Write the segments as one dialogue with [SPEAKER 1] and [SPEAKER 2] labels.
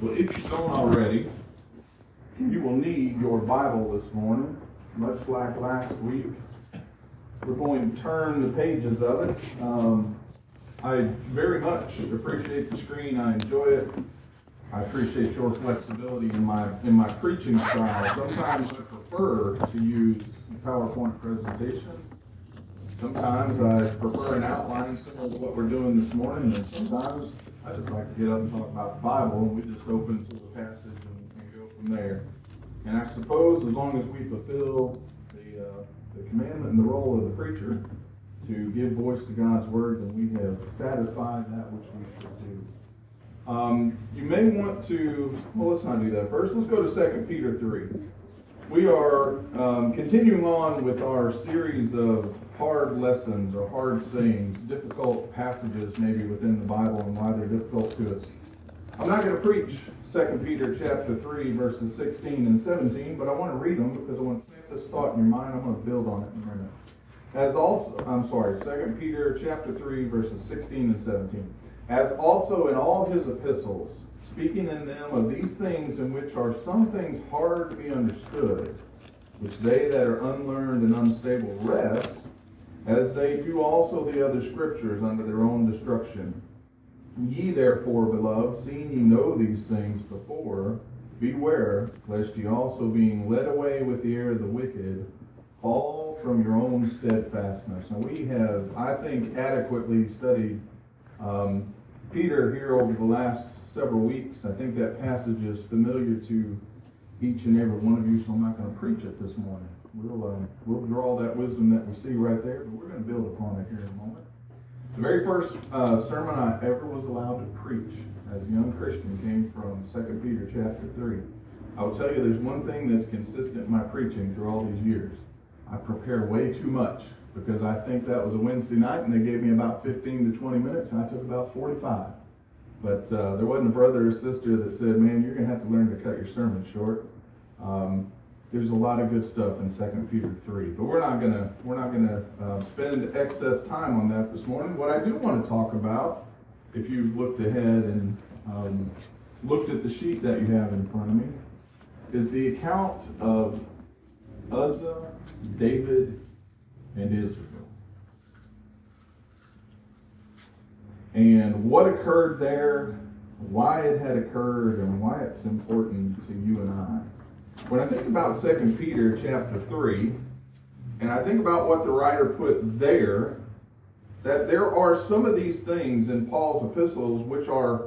[SPEAKER 1] Well, if you don't already, you will need your Bible this morning, much like last week. We're going to turn the pages of it. Um, I very much appreciate the screen. I enjoy it. I appreciate your flexibility in my in my preaching style. Sometimes I prefer to use PowerPoint presentation. Sometimes I prefer an outline similar to what we're doing this morning, and sometimes I just like to get up and talk about the Bible, and we just open to the passage and, and go from there. And I suppose as long as we fulfill the, uh, the commandment and the role of the preacher to give voice to God's word, then we have satisfied that which we should do. Um, you may want to, well, let's not do that first. Let's go to 2 Peter 3. We are um, continuing on with our series of hard lessons or hard sayings, difficult passages maybe within the Bible and why they're difficult to us. I'm not going to preach 2 Peter chapter 3 verses 16 and 17, but I want to read them because I want to plant this thought in your mind. I'm going to build on it in a minute. As also, I'm sorry, 2 Peter chapter 3 verses 16 and 17. As also in all his epistles, speaking in them of these things in which are some things hard to be understood, which they that are unlearned and unstable rest, as they do also the other scriptures under their own destruction. Ye therefore, beloved, seeing ye know these things before, beware, lest ye also being led away with the air of the wicked, fall from your own steadfastness. Now we have, I think, adequately studied um, Peter here over the last several weeks. I think that passage is familiar to each and every one of you, so I'm not going to preach it this morning. We'll, uh, we'll draw that wisdom that we see right there, but we're going to build upon it here in a moment. The very first uh, sermon I ever was allowed to preach as a young Christian came from 2 Peter chapter 3. I will tell you there's one thing that's consistent in my preaching through all these years. I prepare way too much because I think that was a Wednesday night and they gave me about 15 to 20 minutes and I took about 45. But uh, there wasn't a brother or sister that said, man, you're going to have to learn to cut your sermon short. Um, there's a lot of good stuff in 2 Peter 3, but we're not gonna we're not gonna uh, spend excess time on that this morning. What I do want to talk about, if you've looked ahead and um, looked at the sheet that you have in front of me, is the account of Uzzah, David, and Israel. And what occurred there, why it had occurred, and why it's important to you and I. When I think about 2 Peter chapter 3, and I think about what the writer put there, that there are some of these things in Paul's epistles which are,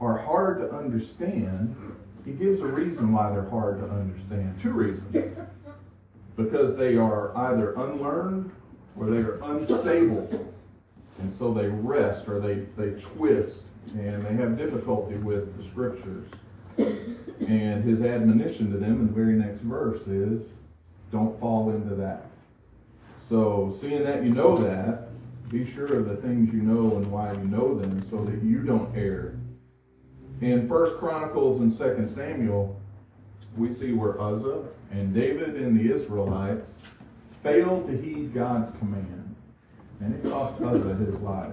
[SPEAKER 1] are hard to understand. He gives a reason why they're hard to understand. Two reasons. Because they are either unlearned or they are unstable. And so they wrest or they, they twist and they have difficulty with the scriptures. And his admonition to them in the very next verse is don't fall into that. So, seeing that you know that, be sure of the things you know and why you know them so that you don't err. In First Chronicles and Second Samuel, we see where Uzzah and David and the Israelites failed to heed God's command. And it cost Uzzah his life.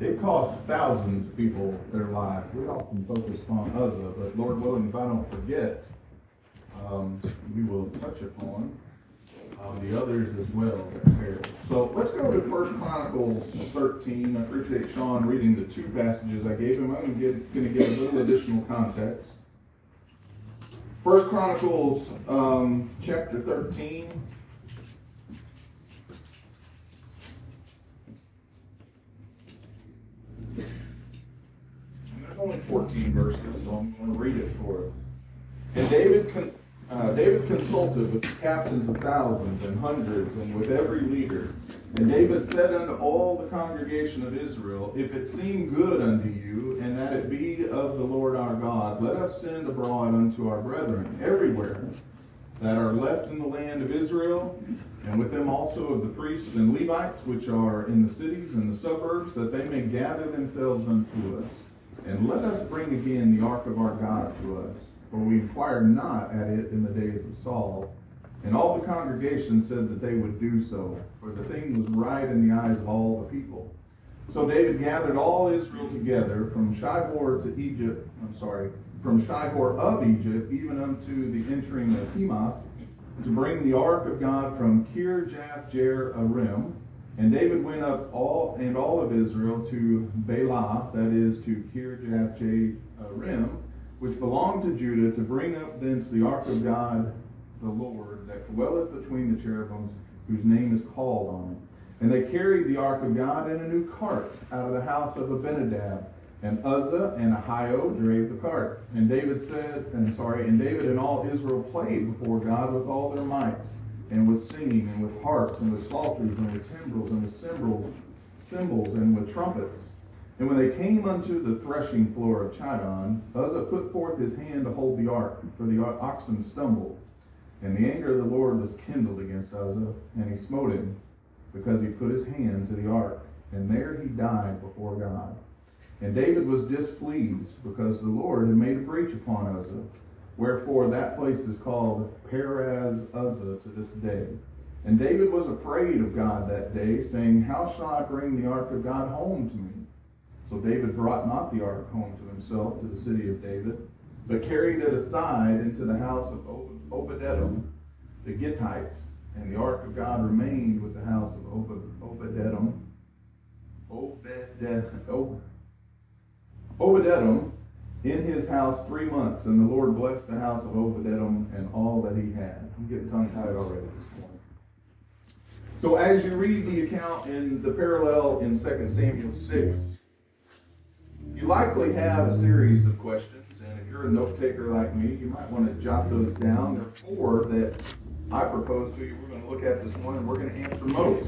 [SPEAKER 1] It costs thousands of people their lives. We often focus on Uzzah, but Lord willing, if I don't forget, um, we will touch upon um, the others as well. So let's go to First Chronicles 13. I appreciate Sean reading the two passages I gave him. I'm going to give a little additional context. First Chronicles um, chapter 13. Only 14 verses, so I'm going to read it for us. And David, con- uh, David consulted with the captains of thousands and hundreds and with every leader. And David said unto all the congregation of Israel, If it seem good unto you, and that it be of the Lord our God, let us send abroad unto our brethren everywhere that are left in the land of Israel, and with them also of the priests and Levites which are in the cities and the suburbs, that they may gather themselves unto us. And let us bring again the ark of our God to us, for we inquired not at it in the days of Saul. And all the congregation said that they would do so, for the thing was right in the eyes of all the people. So David gathered all Israel together from Shihor to Egypt, I'm sorry, from Shihor of Egypt, even unto the entering of Hemath, to bring the ark of God from Kirjath Jearim. And David went up all and all of Israel to Baalah, that is to Kirjath Jearim, which belonged to Judah, to bring up thence the ark of God, the Lord, that dwelleth between the cherubims, whose name is called on it. And they carried the ark of God in a new cart out of the house of Abinadab. And Uzzah and Ahio drave the cart. And David said, and sorry, and David and all Israel played before God with all their might, and with singing, and with harps, and with psalteries, and with timbrels, and with cymbals, cymbals, and with trumpets. And when they came unto the threshing floor of Chidon, Uzzah put forth his hand to hold the ark, for the oxen stumbled. And the anger of the Lord was kindled against Uzzah, and he smote him, because he put his hand to the ark. And there he died before God. And David was displeased, because the Lord had made a breach upon Uzzah. Wherefore that place is called Perez Uzzah to this day. And David was afraid of God that day, saying, How shall I bring the ark of God home to me? So David brought not the ark home to himself to the city of David, but carried it aside into the house of Obed-Edom, the Gittite, and the ark of God remained with the house of Obed-Edom. Obed-Edom. Obed-Edom in his house three months, and the Lord blessed the house of Obed-Edom and all that he had. I'm getting tongue-tied already at this morning. So as you read the account in the parallel in 2 Samuel 6, you likely have a series of questions, and if you're a note taker like me, you might want to jot those down. There are four that I propose to you we're going to look at this morning. And we're going to answer most.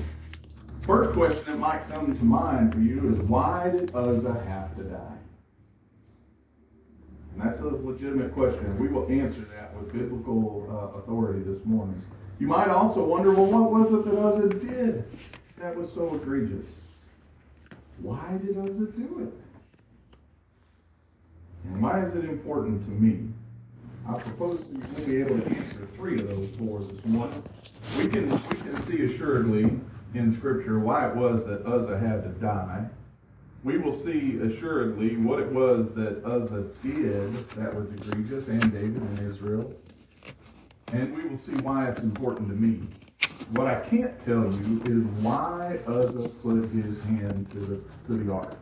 [SPEAKER 1] First question that might come to mind for you is why did Uzzah have to die? And that's a legitimate question. We will answer that with biblical uh, authority this morning. You might also wonder, well, what was it that Uzzah did that was so egregious? Why did Uzzah do it? And why is it important to me? I propose that we'll be able to answer three of those four this morning. We can, we can see assuredly in Scripture why it was that Uzzah had to die. We will see assuredly what it was that Uzzah did that was egregious, and David and Israel. And we will see why it's important to me. What I can't tell you is why Uzzah put his hand to the, to the ark.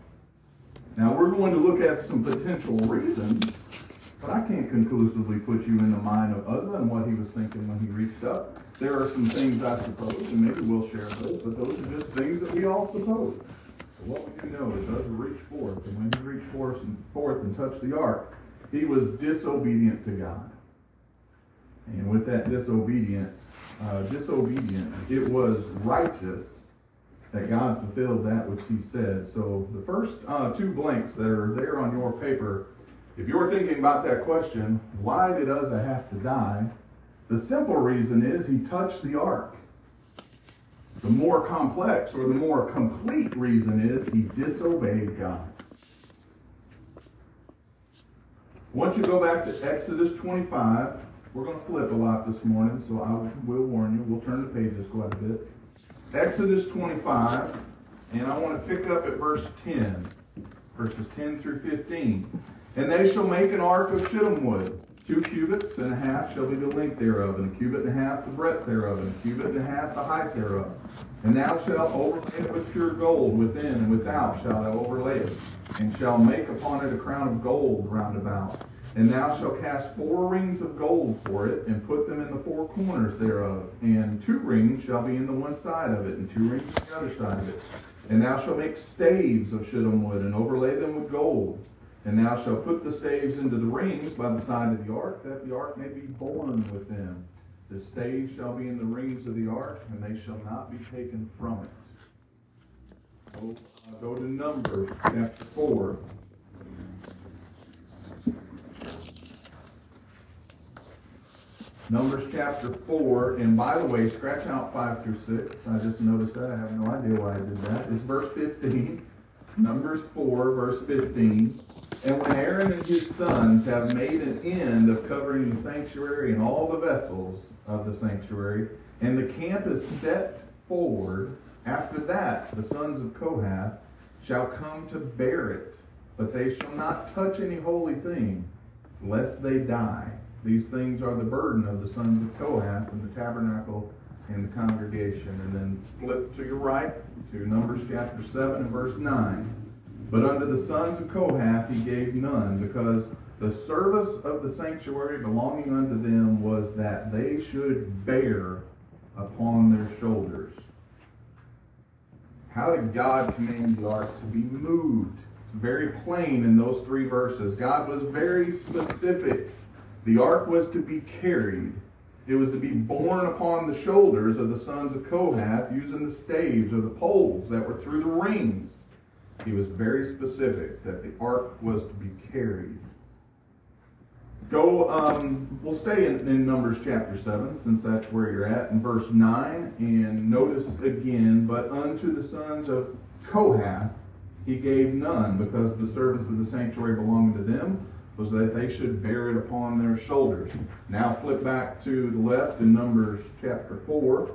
[SPEAKER 1] Now, we're going to look at some potential reasons, but I can't conclusively put you in the mind of Uzzah and what he was thinking when he reached up. There are some things, I suppose, and maybe we'll share those, but those are just things that we all suppose. So what we do know is Uzzah reached forth, and when he reached forth and, forth and touched the ark, he was disobedient to God. And with that disobedient, uh, disobedience, it was righteous that God fulfilled that which he said. So the first uh, two blanks that are there on your paper, if you're thinking about that question, why did Uzzah have to die? The simple reason is he touched the ark. The more complex or the more complete reason is he disobeyed God. Once you go back to Exodus 25, we're going to flip a lot this morning, so I will warn you. We'll turn the pages quite a bit. Exodus 25, and I want to pick up at verse 10, verses 10 through 15. And they shall make an ark of shittim wood. Two cubits and a half shall be the length thereof, and a cubit and a half the breadth thereof, and a cubit and a half the height thereof. And thou shalt overlay it with pure gold within and without shalt thou overlay it, and shall make upon it a crown of gold round about. And thou shalt cast four rings of gold for it, and put them in the four corners thereof. And two rings shall be in the one side of it, and two rings on the other side of it. And thou shalt make staves of shittim wood, and overlay them with gold. And thou shalt put the staves into the rings by the side of the ark, that the ark may be borne with them. The staves shall be in the rings of the ark, and they shall not be taken from it. Go, uh, go to Numbers chapter 4. Numbers chapter 4, and by the way, scratch out 5 through 6. I just noticed that. I have no idea why I did that. It's verse 15. Numbers 4, verse 15. And when Aaron and his sons have made an end of covering the sanctuary and all the vessels of the sanctuary, and the camp is set forward, after that the sons of Kohath shall come to bear it, but they shall not touch any holy thing, lest they die. These things are the burden of the sons of Kohath in the tabernacle and the congregation. And then flip to your right to Numbers chapter 7 and verse 9. But unto the sons of Kohath he gave none, because the service of the sanctuary belonging unto them was that they should bear upon their shoulders. How did God command the ark to be moved? It's very plain in those three verses. God was very specific. The ark was to be carried. It was to be borne upon the shoulders of the sons of Kohath using the staves or the poles that were through the rings. He was very specific that the ark was to be carried. Go, um, we'll stay in, in, Numbers chapter 7, since that's where you're at, in verse 9, and notice again, but unto the sons of Kohath he gave none, because the service of the sanctuary belonging to them was that they should bear it upon their shoulders. Now flip back to the left in Numbers chapter 4.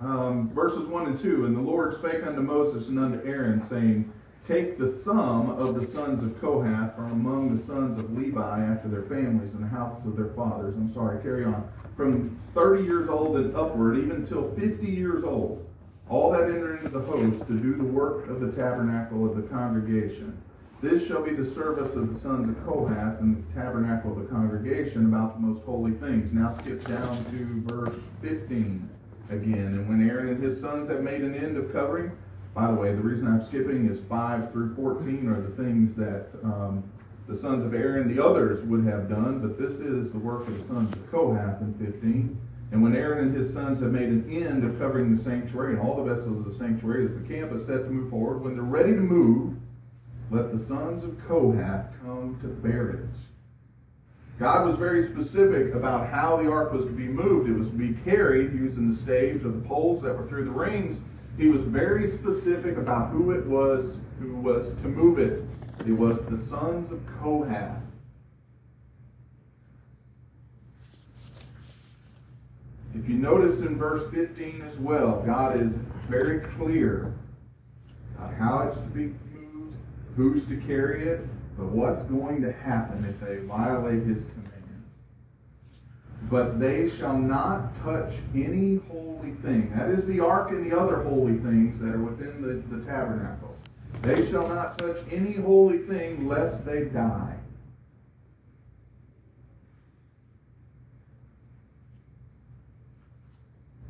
[SPEAKER 1] Um, verses 1 and 2 And the Lord spake unto Moses and unto Aaron, saying, Take the sum of the sons of Kohath from among the sons of Levi after their families and the houses of their fathers. I'm sorry, carry on. From 30 years old and upward, even till 50 years old, all that enter into the host to do the work of the tabernacle of the congregation. This shall be the service of the sons of Kohath in the tabernacle of the congregation about the most holy things. Now skip down to verse 15 again. And when Aaron and his sons have made an end of covering, by the way, the reason I'm skipping is 5 through 14 are the things that um, the sons of Aaron, the others, would have done, but this is the work of the sons of Kohath in 15. And when Aaron and his sons have made an end of covering the sanctuary and all the vessels of the sanctuary, as the camp is set to move forward, when they're ready to move, let the sons of Kohath come to bear it. God was very specific about how the ark was to be moved. It was to be carried using the staves or the poles that were through the rings. He was very specific about who it was who was to move it. It was the sons of Kohath. If you notice in verse 15 as well, God is very clear about how it's to be moved, who's to carry it, but what's going to happen if they violate his command? But they shall not touch any holy thing. That is the ark and the other holy things that are within the, the tabernacle. They shall not touch any holy thing lest they die.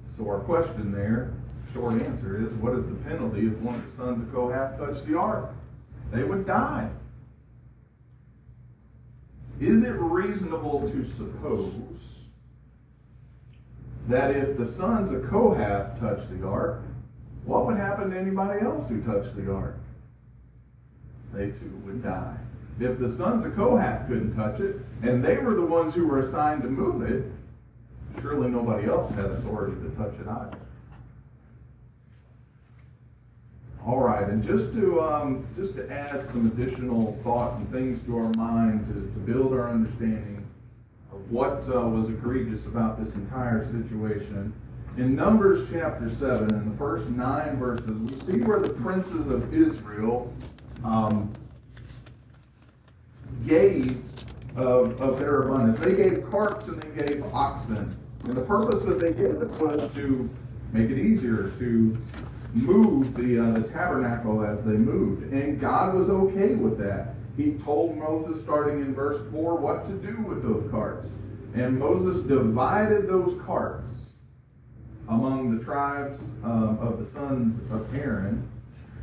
[SPEAKER 1] So our question there, short answer is, what is the penalty if one of the sons of Kohath touched the ark? They would die. Is it reasonable to suppose that if the sons of Kohath touched the ark, what would happen to anybody else who touched the ark? They too would die. If the sons of Kohath couldn't touch it, and they were the ones who were assigned to move it, surely nobody else had authority to touch it either. All right, and just to um, just to add some additional thought and things to our mind to, to build our understanding of what uh, was egregious about this entire situation. In Numbers chapter 7, in the first nine verses, we see where the princes of Israel um, gave of, of their abundance. They gave carts and they gave oxen. And the purpose that they did was to make it easier to moved the, uh, the tabernacle as they moved. And God was okay with that. He told Moses, starting in verse 4, what to do with those carts. And Moses divided those carts among the tribes um, of the sons of Aaron.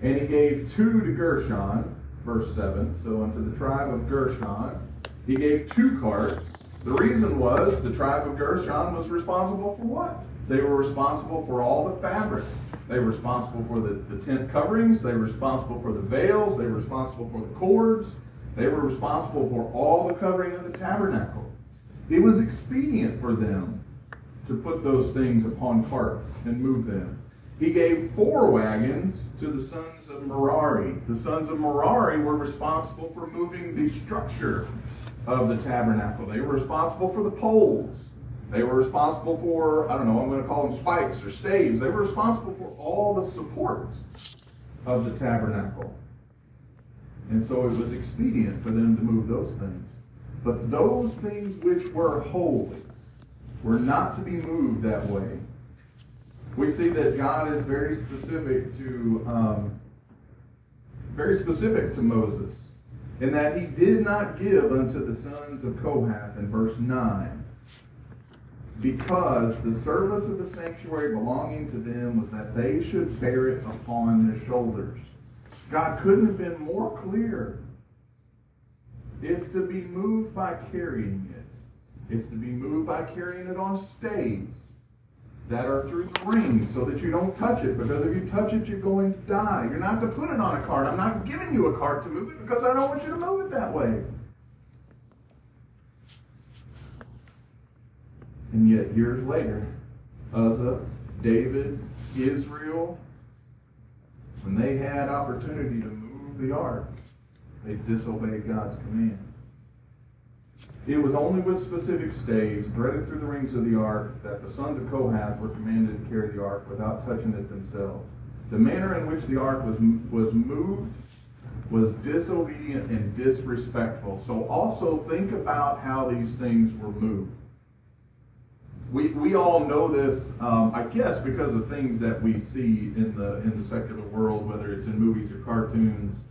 [SPEAKER 1] And he gave two to Gershon, verse 7. So unto the tribe of Gershon, he gave two carts. The reason was the tribe of Gershon was responsible for what? They were responsible for all the fabric they were responsible for the, the tent coverings. They were responsible for the veils. They were responsible for the cords. They were responsible for all the covering of the tabernacle. It was expedient for them to put those things upon carts and move them. He gave four wagons to the sons of Merari. The sons of Merari were responsible for moving the structure of the tabernacle. They were responsible for the poles. They were responsible for, I don't know, I'm going to call them spikes or staves. They were responsible for all the support of the tabernacle. And so it was expedient for them to move those things. But those things which were holy were not to be moved that way. We see that God is very specific to, um, very specific to Moses, in that he did not give unto the sons of Kohath in verse 9 because the service of the sanctuary belonging to them was that they should bear it upon their shoulders. God couldn't have been more clear. It's to be moved by carrying it. It's to be moved by carrying it on staves that are through the rings so that you don't touch it because if you touch it, you're going to die. You're not to put it on a cart. I'm not giving you a cart to move it because I don't want you to move it that way. And yet, years later, Uzzah, David, Israel, when they had opportunity to move the ark, they disobeyed God's command. It was only with specific staves threaded through the rings of the ark that the sons of Kohath were commanded to carry the ark without touching it themselves. The manner in which the ark was, was moved was disobedient and disrespectful. So also think about how these things were moved we, we all know this, um, I guess, because of things that we see in the in the secular world, whether it's in movies or cartoons,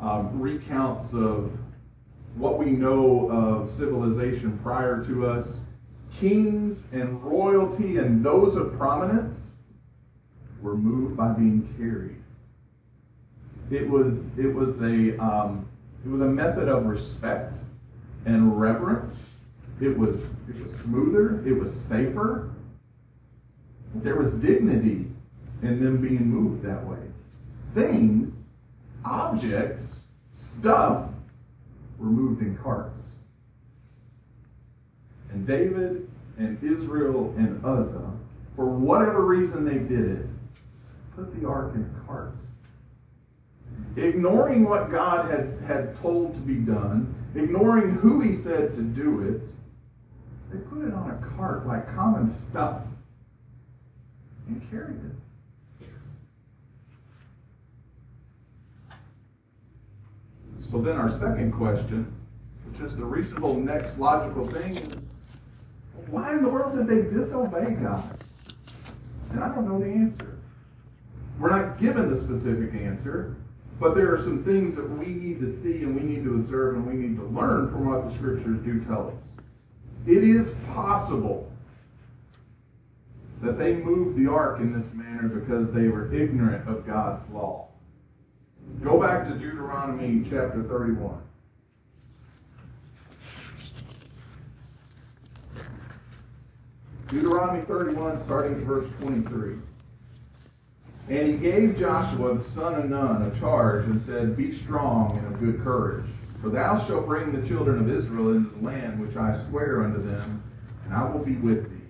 [SPEAKER 1] um, recounts of what we know of civilization prior to us. Kings and royalty and those of prominence were moved by being carried. It was it was a um, it was a method of respect and reverence it was, it was smoother. It was safer. There was dignity in them being moved that way. Things, objects, stuff were moved in carts. And David and Israel and Uzzah, for whatever reason they did it, put the ark in a cart. Ignoring what God had, had told to be done, ignoring who he said to do it, they put it on a cart like common stuff and carried it. So then our second question, which is the reasonable next logical thing, is why in the world did they disobey God? And I don't know the answer. We're not given the specific answer, but there are some things that we need to see and we need to observe and we need to learn from what the scriptures do tell us. It is possible that they moved the ark in this manner because they were ignorant of God's law. Go back to Deuteronomy chapter 31. Deuteronomy 31, starting at verse 23. And he gave Joshua the son of Nun a charge and said, Be strong and of good courage for thou shalt bring the children of Israel into the land which I swear unto them, and I will be with thee.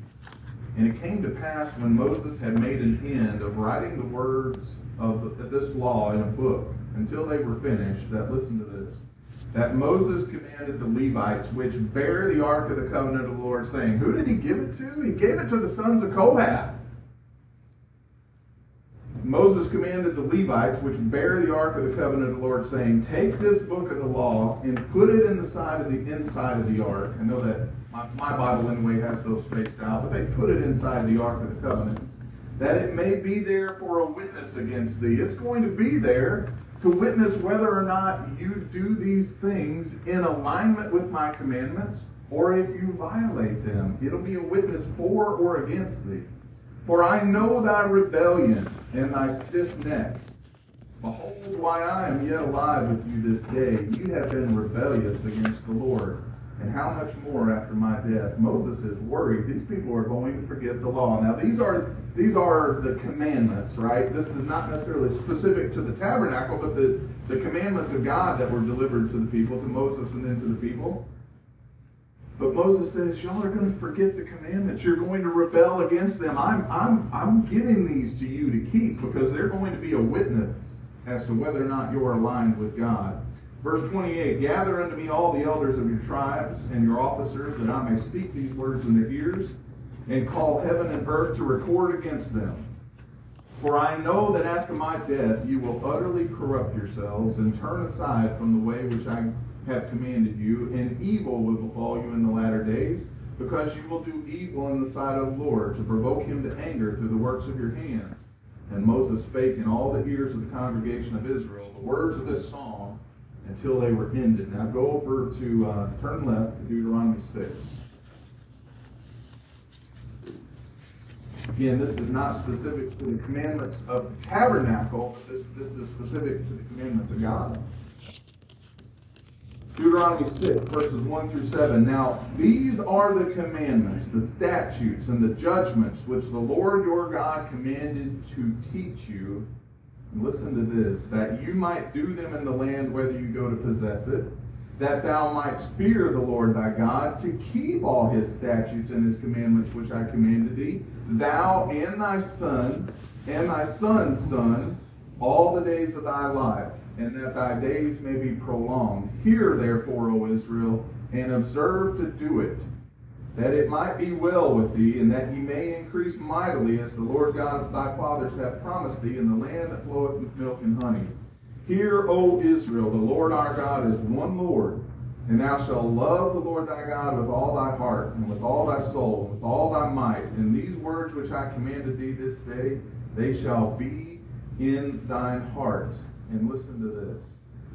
[SPEAKER 1] And it came to pass when Moses had made an end of writing the words of, the, this law in a book until they were finished, that, listen to this, that Moses commanded the Levites which bear the ark of the covenant of the Lord, saying, Who did he give it to? He gave it to the sons of Kohath. Moses commanded the Levites, which bear the ark of the covenant of the Lord, saying, Take this book of the law and put it in the side of the inside of the ark. I know that my, my Bible anyway has those spaced out, but they put it inside the ark of the covenant, that it may be there for a witness against thee. It's going to be there to witness whether or not you do these things in alignment with my commandments or if you violate them. It'll be a witness for or against thee. For I know thy rebellion and thy stiff neck. Behold, why I am yet alive with you this day. You have been rebellious against the Lord. And how much more after my death? Moses is worried. These people are going to forget the law. Now, these are these are the commandments, right? This is not necessarily specific to the tabernacle, but the, the commandments of God that were delivered to the people, to Moses and then to the people. But Moses says, Y'all are going to forget the commandments. You're going to rebel against them. I'm, I'm, I'm giving these to you to keep because they're going to be a witness as to whether or not you're aligned with God. Verse 28 Gather unto me all the elders of your tribes and your officers, that I may speak these words in their ears, and call heaven and earth to record against them. For I know that after my death you will utterly corrupt yourselves and turn aside from the way which I have commanded you, and evil will befall you in the latter days, because you will do evil in the sight of the Lord, to provoke him to anger through the works of your hands. And Moses spake in all the ears of the congregation of Israel the words of this song until they were ended. Now go over to, uh, turn left to Deuteronomy 6. Again, this is not specific to the commandments of the tabernacle, but this, this is specific to the commandments of God. Deuteronomy 6, verses 1 through 7. Now, these are the commandments, the statutes, and the judgments which the Lord your God commanded to teach you. And listen to this that you might do them in the land whether you go to possess it, that thou mightst fear the Lord thy God, to keep all his statutes and his commandments which I commanded thee, thou and thy son, and thy son's son, all the days of thy life and that thy days may be prolonged. Hear therefore, O Israel, and observe to do it, that it might be well with thee, and that ye may increase mightily, as the Lord God of thy fathers hath promised thee, in the land that floweth with milk and honey. Hear, O Israel, the Lord our God is one Lord, and thou shalt love the Lord thy God with all thy heart, and with all thy soul, and with all thy might. And these words which I commanded thee this day, they shall be in thine heart and listen to this.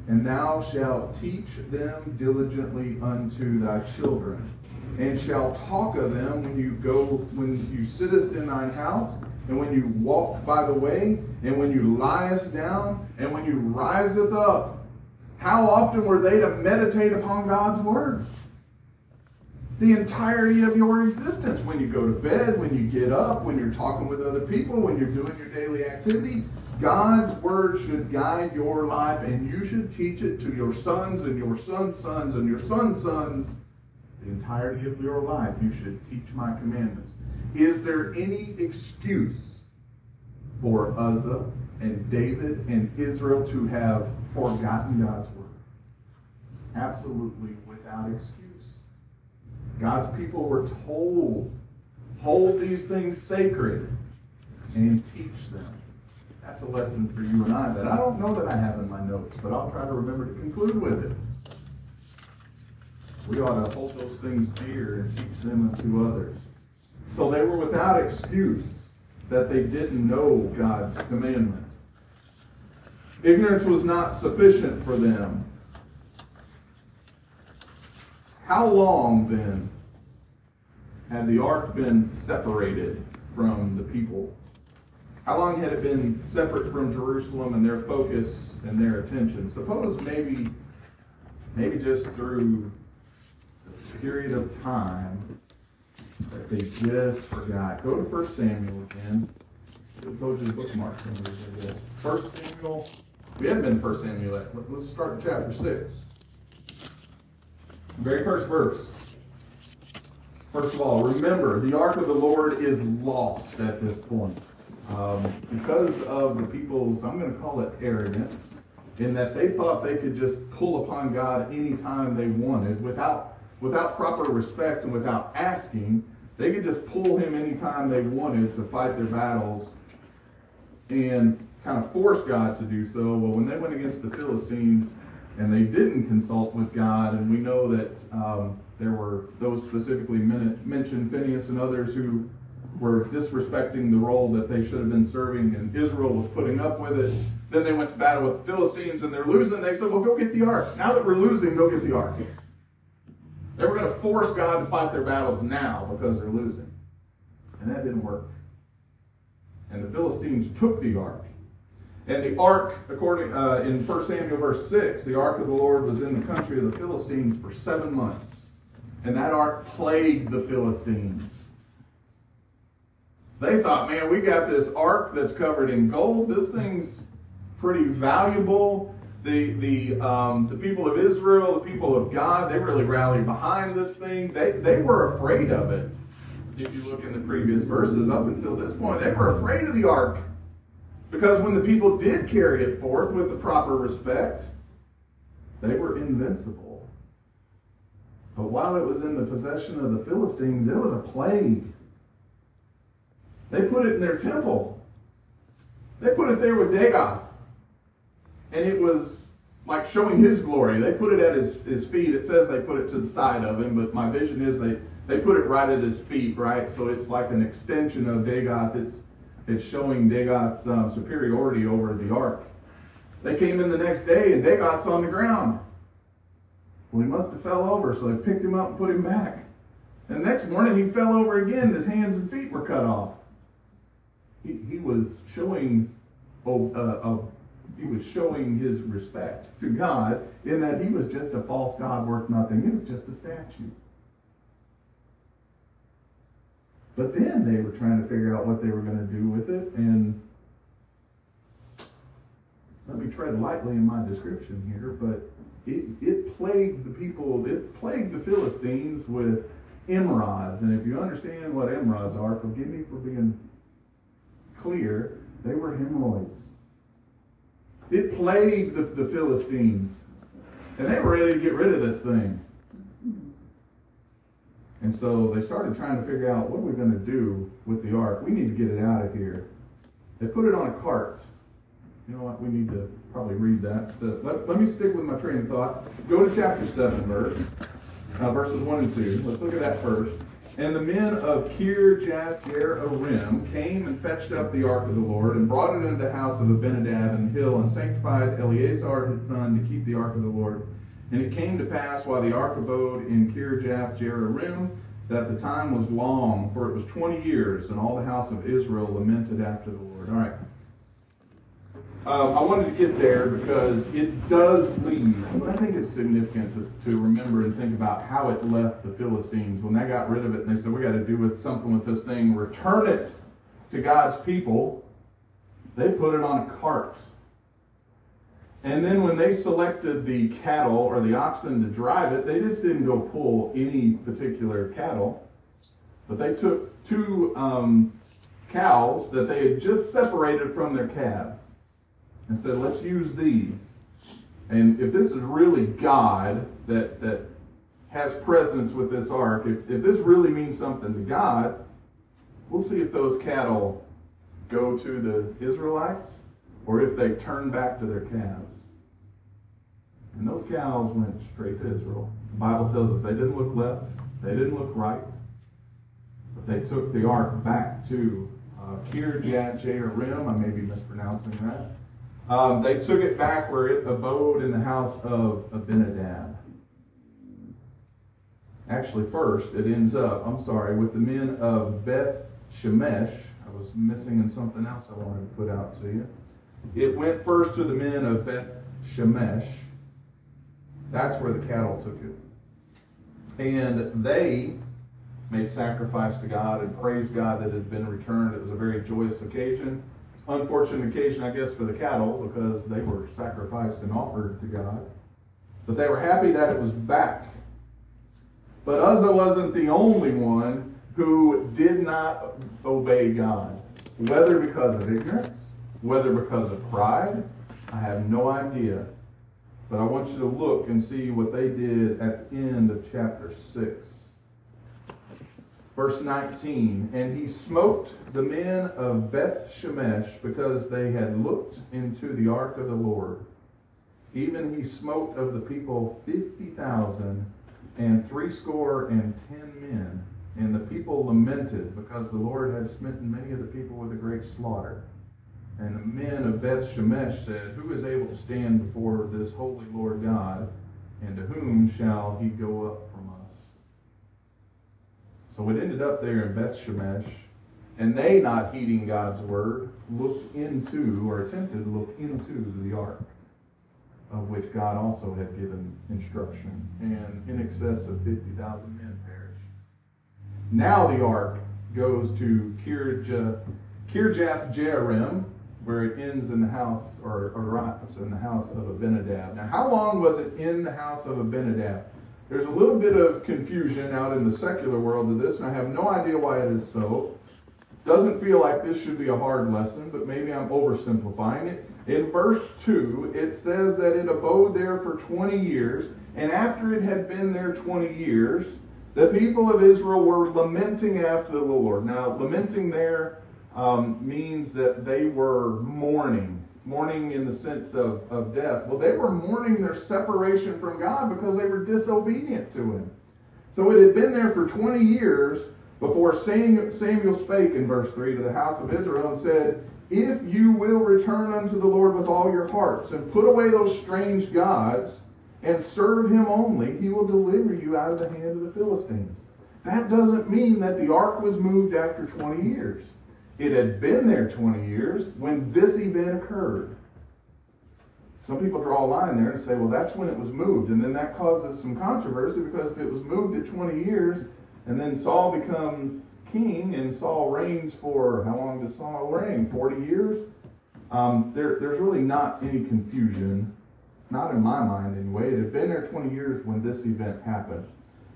[SPEAKER 1] And thou shalt teach them diligently unto thy children, and shalt talk of them when you go, when you sittest in thine house, and when you walk by the way, and when you liest down, and when you riseth up. How often were they to meditate upon God's word? The entirety of your existence. When you go to bed, when you get up, when you're talking with other people, when you're doing your daily activity, God's word should guide your life, and you should teach it to your sons and your sons' sons and your sons' sons. The entirety of your life, you should teach my commandments. Is there any excuse for Uzzah and David and Israel to have forgotten God's word? Absolutely without excuse. God's people were told, hold these things sacred and teach them. That's a lesson for you and I that I don't know that I have in my notes, but I'll try to remember to conclude with it. We ought to hold those things dear and teach them to others. So they were without excuse that they didn't know God's commandment. Ignorance was not sufficient for them. How long then had the ark been separated from the people how long had it been separate from Jerusalem and their focus and their attention? Suppose maybe, maybe just through the period of time that they just forgot. Go to 1 Samuel again. Go to the bookmark. First Samuel. We haven't been 1 Samuel yet. Let's start in chapter 6. Very first verse. First of all, remember, the ark of the Lord is lost at this point. Um, because of the people's, I'm going to call it arrogance, in that they thought they could just pull upon God anytime they wanted without, without proper respect and without asking. They could just pull him anytime they wanted to fight their battles and kind of force God to do so. Well, when they went against the Philistines and they didn't consult with God, and we know that um, there were those specifically mentioned, Phineas and others who were disrespecting the role that they should have been serving, and Israel was putting up with it. Then they went to battle with the Philistines, and they're losing. They said, Well, go get the ark. Now that we're losing, go get the ark. They were going to force God to fight their battles now because they're losing. And that didn't work. And the Philistines took the ark. And the ark, according uh, in 1 Samuel verse 6, the ark of the Lord was in the country of the Philistines for seven months. And that ark plagued the Philistines. They thought, man, we got this ark that's covered in gold. This thing's pretty valuable. The, the, um, the people of Israel, the people of God, they really rallied behind this thing. They, they were afraid of it. If you look in the previous verses up until this point, they were afraid of the ark. Because when the people did carry it forth with the proper respect, they were invincible. But while it was in the possession of the Philistines, it was a plague They put it in their temple. They put it there with Dagoth. And it was like showing his glory. They put it at his, his feet. It says they put it to the side of him, but my vision is they, they put it right at his feet, right? So it's like an extension of Dagoth. It's, it's showing Dagoth's uh, superiority over the ark. They came in the next day and Dagoth's on the ground. Well, he must have fell over, so they picked him up and put him back. And the next morning he fell over again. His hands and feet were cut off. He, he was showing oh, uh, uh, he was showing his respect to God in that he was just a false God worth nothing. He was just a statue. But then they were trying to figure out what they were going to do with it, and let me tread lightly in my description here, but it, it plagued the people, it plagued the Philistines with emerods. And if you understand what emerods are, forgive me for being clear, they were hemorrhoids. It plagued the, the Philistines. And they were ready to get rid of this thing. And so they started trying to figure out what are we going to do with the ark? We need to get it out of here. They put it on a cart. You know what? We need to probably read that. So let, let me stick with my train of thought. Go to chapter 7, verse, uh, verses 1 and 2. Let's look at that first. And the men of Kirjath came and fetched up the ark of the Lord and brought it into the house of Abinadab in the hill and sanctified Eleazar his son to keep the ark of the Lord. And it came to pass while the ark abode in Kirjath that the time was long, for it was twenty years, and all the house of Israel lamented after the Lord. All right. Um, I wanted to get there because it does leave, but I think it's significant to, to, remember and think about how it left the Philistines when they got rid of it and they said, we got to do with something with this thing, return it to God's people. They put it on a cart. And then when they selected the cattle or the oxen to drive it, they just didn't go pull any particular cattle, but they took two um, cows that they had just separated from their calves and said, let's use these. And if this is really God that, that has presence with this ark, if, if this really means something to God, we'll see if those cattle go to the Israelites or if they turn back to their calves. And those cows went straight to Israel. The Bible tells us they didn't look left, they didn't look right, but they took the ark back to uh, Kirjath Jearim. I may be mispronouncing that. Um, they took it back where it abode in the house of Abinadab. Actually, first, it ends up, I'm sorry, with the men of Beth Shemesh. I was missing in something else I wanted to put out to you. It went first to the men of Beth Shemesh. That's where the cattle took it. And they made sacrifice to God and praised God that it had been returned. It was a very joyous occasion unfortunate occasion, I guess, for the cattle because they were sacrificed and offered to God. But they were happy that it was back. But Uzzah wasn't the only one who did not obey God, whether because of ignorance, whether because of pride. I have no idea. But I want you to look and see what they did at the end of chapter 6. Verse 19, and he smote the men of Beth Shemesh because they had looked into the ark of the Lord. Even he smote of the people fifty thousand and threescore and ten men. And the people lamented because the Lord had smitten many of the people with a great slaughter. And the men of Beth Shemesh said, Who is able to stand before this holy Lord God? And to whom shall he go up so it ended up there in Beth Shemesh, and they, not heeding God's word, looked into or attempted to look into the ark, of which God also had given instruction, and in excess of 50,000 men perished. Now the ark goes to Kirjath, Jearim, where it ends in the house, or arrives in the house of Abinadab. Now, how long was it in the house of Abinadab? There's a little bit of confusion out in the secular world of this, and I have no idea why it is so. Doesn't feel like this should be a hard lesson, but maybe I'm oversimplifying it. In verse 2, it says that it abode there for 20 years, and after it had been there 20 years, the people of Israel were lamenting after the Lord. Now, lamenting there um, means that they were mourning. Mourning in the sense of, of death. Well, they were mourning their separation from God because they were disobedient to Him. So it had been there for 20 years before Samuel spake in verse 3 to the house of Israel and said, If you will return unto the Lord with all your hearts and put away those strange gods and serve him only, he will deliver you out of the hand of the Philistines. That doesn't mean that the ark was moved after 20 years. It had been there 20 years when this event occurred. Some people draw a line there and say, well, that's when it was moved. And then that causes some controversy because if it was moved at 20 years and then Saul becomes king and Saul reigns for, how long does Saul reign? 40 years? Um, there, there's really not any confusion, not in my mind anyway. It had been there 20 years when this event happened.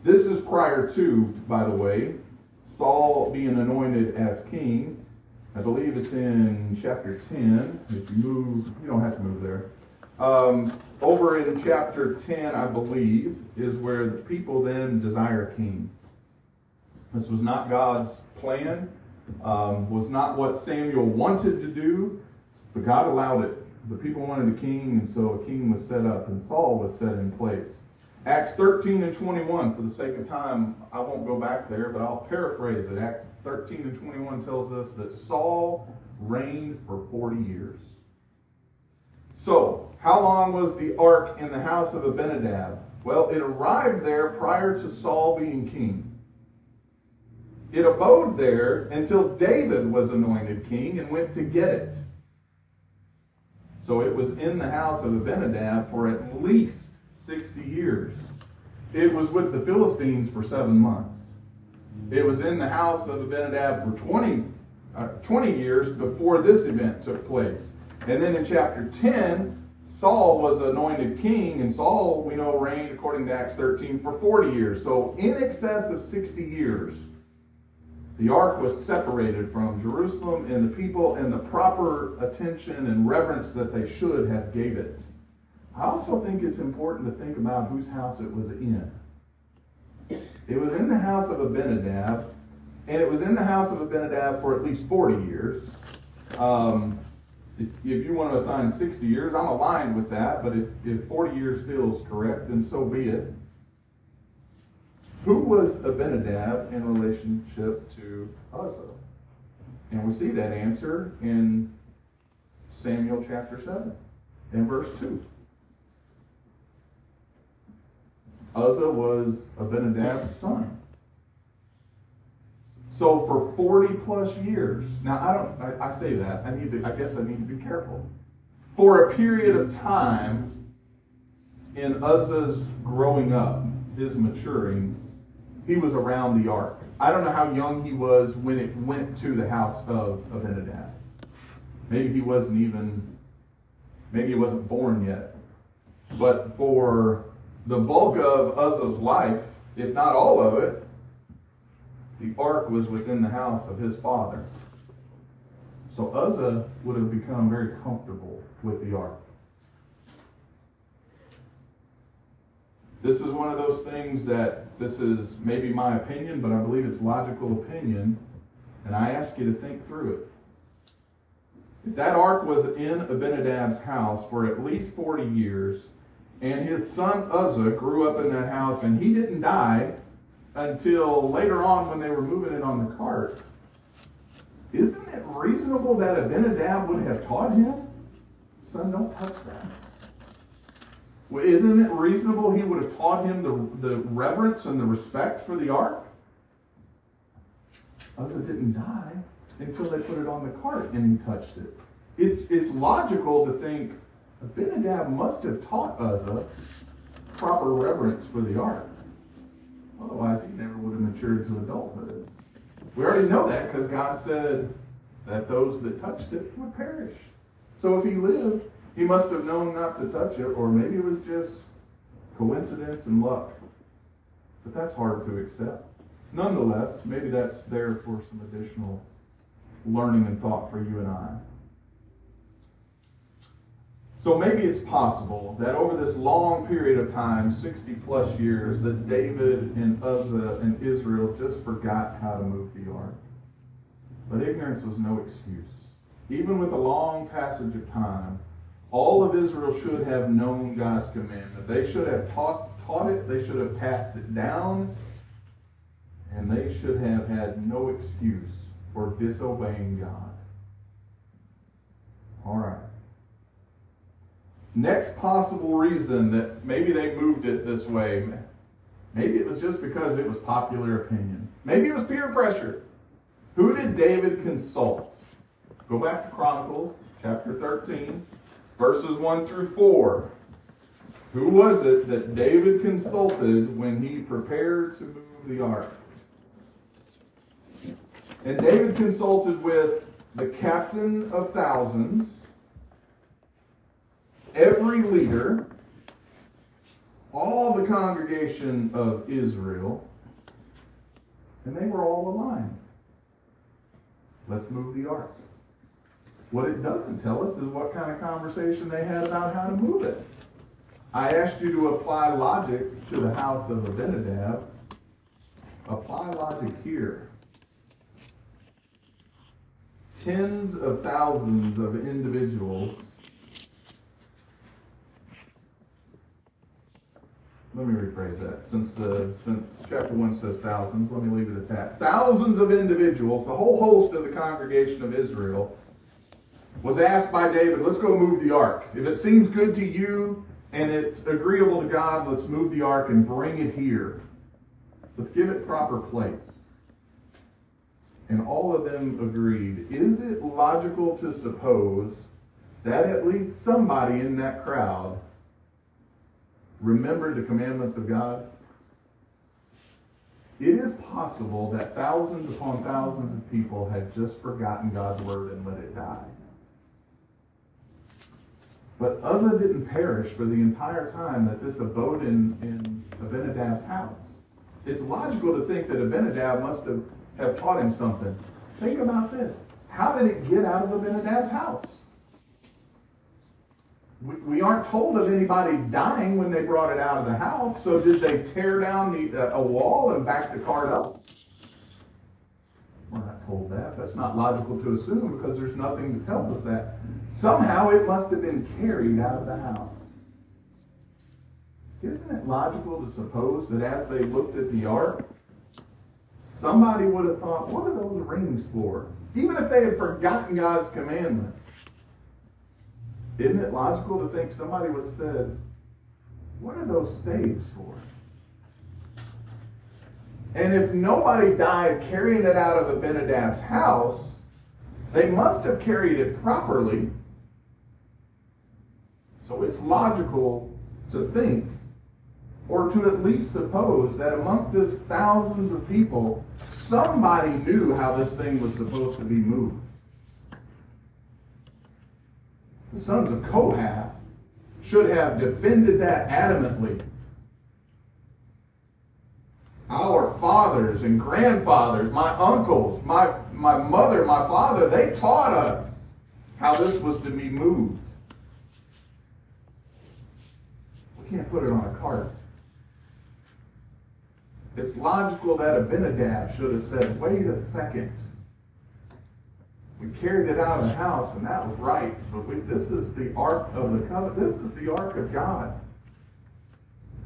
[SPEAKER 1] This is prior to, by the way, Saul being anointed as king. I believe it's in chapter 10. If you move, you don't have to move there. Um, over in chapter 10, I believe, is where the people then desire a king. This was not God's plan, um, was not what Samuel wanted to do, but God allowed it. The people wanted a king, and so a king was set up, and Saul was set in place. Acts 13 and 21, for the sake of time, I won't go back there, but I'll paraphrase it. Acts 13 and 21 tells us that Saul reigned for 40 years. So, how long was the ark in the house of Abinadab? Well, it arrived there prior to Saul being king. It abode there until David was anointed king and went to get it. So it was in the house of Abinadab for at least 60 years. It was with the Philistines for seven months. It was in the house of Abinadab for 20, uh, 20 years before this event took place. And then in chapter 10, Saul was anointed king, and Saul, we know, reigned, according to Acts 13, for 40 years. So, in excess of 60 years, the ark was separated from Jerusalem and the people and the proper attention and reverence that they should have gave it. I also think it's important to think about whose house it was in. It was in the house of Abinadab, and it was in the house of Abinadab for at least 40 years. Um, if, if you want to assign 60 years, I'm aligned with that, but if, if 40 years feels correct, then so be it. Who was Abinadab in relationship to Uzzah? And we see that answer in Samuel chapter 7 and verse 2. Uzzah was Abinadab's son. So for 40 plus years, now I don't, I, I, say that, I need to, I guess I need to be careful. For a period of time in Uzzah's growing up, his maturing, he was around the ark. I don't know how young he was when it went to the house of Abinadab. Maybe he wasn't even, maybe he wasn't born yet. But for the bulk of Uzzah's life, if not all of it, the ark was within the house of his father. So Uzzah would have become very comfortable with the ark. This is one of those things that this is maybe my opinion, but I believe it's logical opinion, and I ask you to think through it. If that ark was in Abinadab's house for at least 40 years, and his son Uzzah grew up in that house, and he didn't die until later on when they were moving it on the cart. Isn't it reasonable that Abinadab would have taught him? Son, don't touch that. Well, isn't it reasonable he would have taught him the, the reverence and the respect for the ark? Uzzah didn't die until they put it on the cart and he touched it. It's, it's logical to think Abinadab must have taught Uzzah proper reverence for the ark. Otherwise, he never would have matured to adulthood. We already know that because God said that those that touched it would perish. So if he lived, he must have known not to touch it, or maybe it was just coincidence and luck. But that's hard to accept. Nonetheless, maybe that's there for some additional learning and thought for you and I. So maybe it's possible that over this long period of time, 60 plus years, that David and Uzzah and Israel just forgot how to move the ark. But ignorance was no excuse. Even with a long passage of time, all of Israel should have known God's commandment. They should have taught, taught it, they should have passed it down, and they should have had no excuse for disobeying God. All right. Next possible reason that maybe they moved it this way, maybe it was just because it was popular opinion. Maybe it was peer pressure. Who did David consult? Go back to Chronicles chapter 13, verses 1 through 4. Who was it that David consulted when he prepared to move the ark? And David consulted with the captain of thousands, every leader, all the congregation of Israel, and they were all aligned. Let's move the ark. What it doesn't tell us is what kind of conversation they had about how to move it. I asked you to apply logic to the house of Abinadab. Apply logic here. Tens of thousands of individuals let me rephrase that. Since the since chapter one says thousands, let me leave it at that. Thousands of individuals, the whole host of the congregation of Israel, was asked by David, let's go move the ark. If it seems good to you and it's agreeable to God, let's move the ark and bring it here. Let's give it proper place. And all of them agreed. Is it logical to suppose that at least somebody in that crowd remembered the commandments of God? It is possible that thousands upon thousands of people had just forgotten God's word and let it die. But Uzzah didn't perish for the entire time that this abode in, in Abinadab's house. It's logical to think that Abinadab must have, have taught him something. Think about this. How did it get out of Abinadab's house? We, aren't told of anybody dying when they brought it out of the house. So did they tear down the, uh, a wall and back the cart up? We're not told that. That's not logical to assume because there's nothing that tells us that. Somehow it must have been carried out of the house. Isn't it logical to suppose that as they looked at the ark, somebody would have thought, what are those rings for? Even if they had forgotten God's commandment. Isn't it logical to think somebody would have said, what are those staves for? And if nobody died carrying it out of Abinadab's house, they must have carried it properly. So it's logical to think, or to at least suppose, that among this thousands of people, somebody knew how this thing was supposed to be moved. The sons of Kohath should have defended that adamantly our fathers and grandfathers, my uncles, my, my mother, my father, they taught us how this was to be moved. We can't put it on a cart. It's logical that Abinadab should have said, wait a second. We carried it out of the house, and that was right. But we, this is the ark of the covenant. This is the ark of God.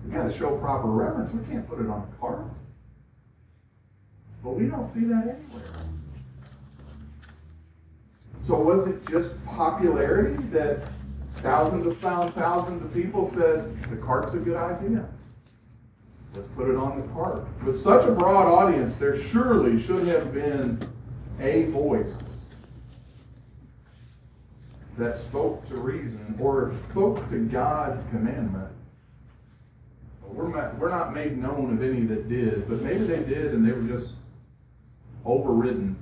[SPEAKER 1] We got to show proper reverence. We can't put it on a cart. But we don't see that anywhere. So was it just popularity that thousands of thousands of people said the cart's a good idea? Let's put it on the cart. With such a broad audience, there surely should have been a voice that spoke to reason or spoke to God's commandment we're not, we're not made known of any that did, but maybe they did and they were just overridden.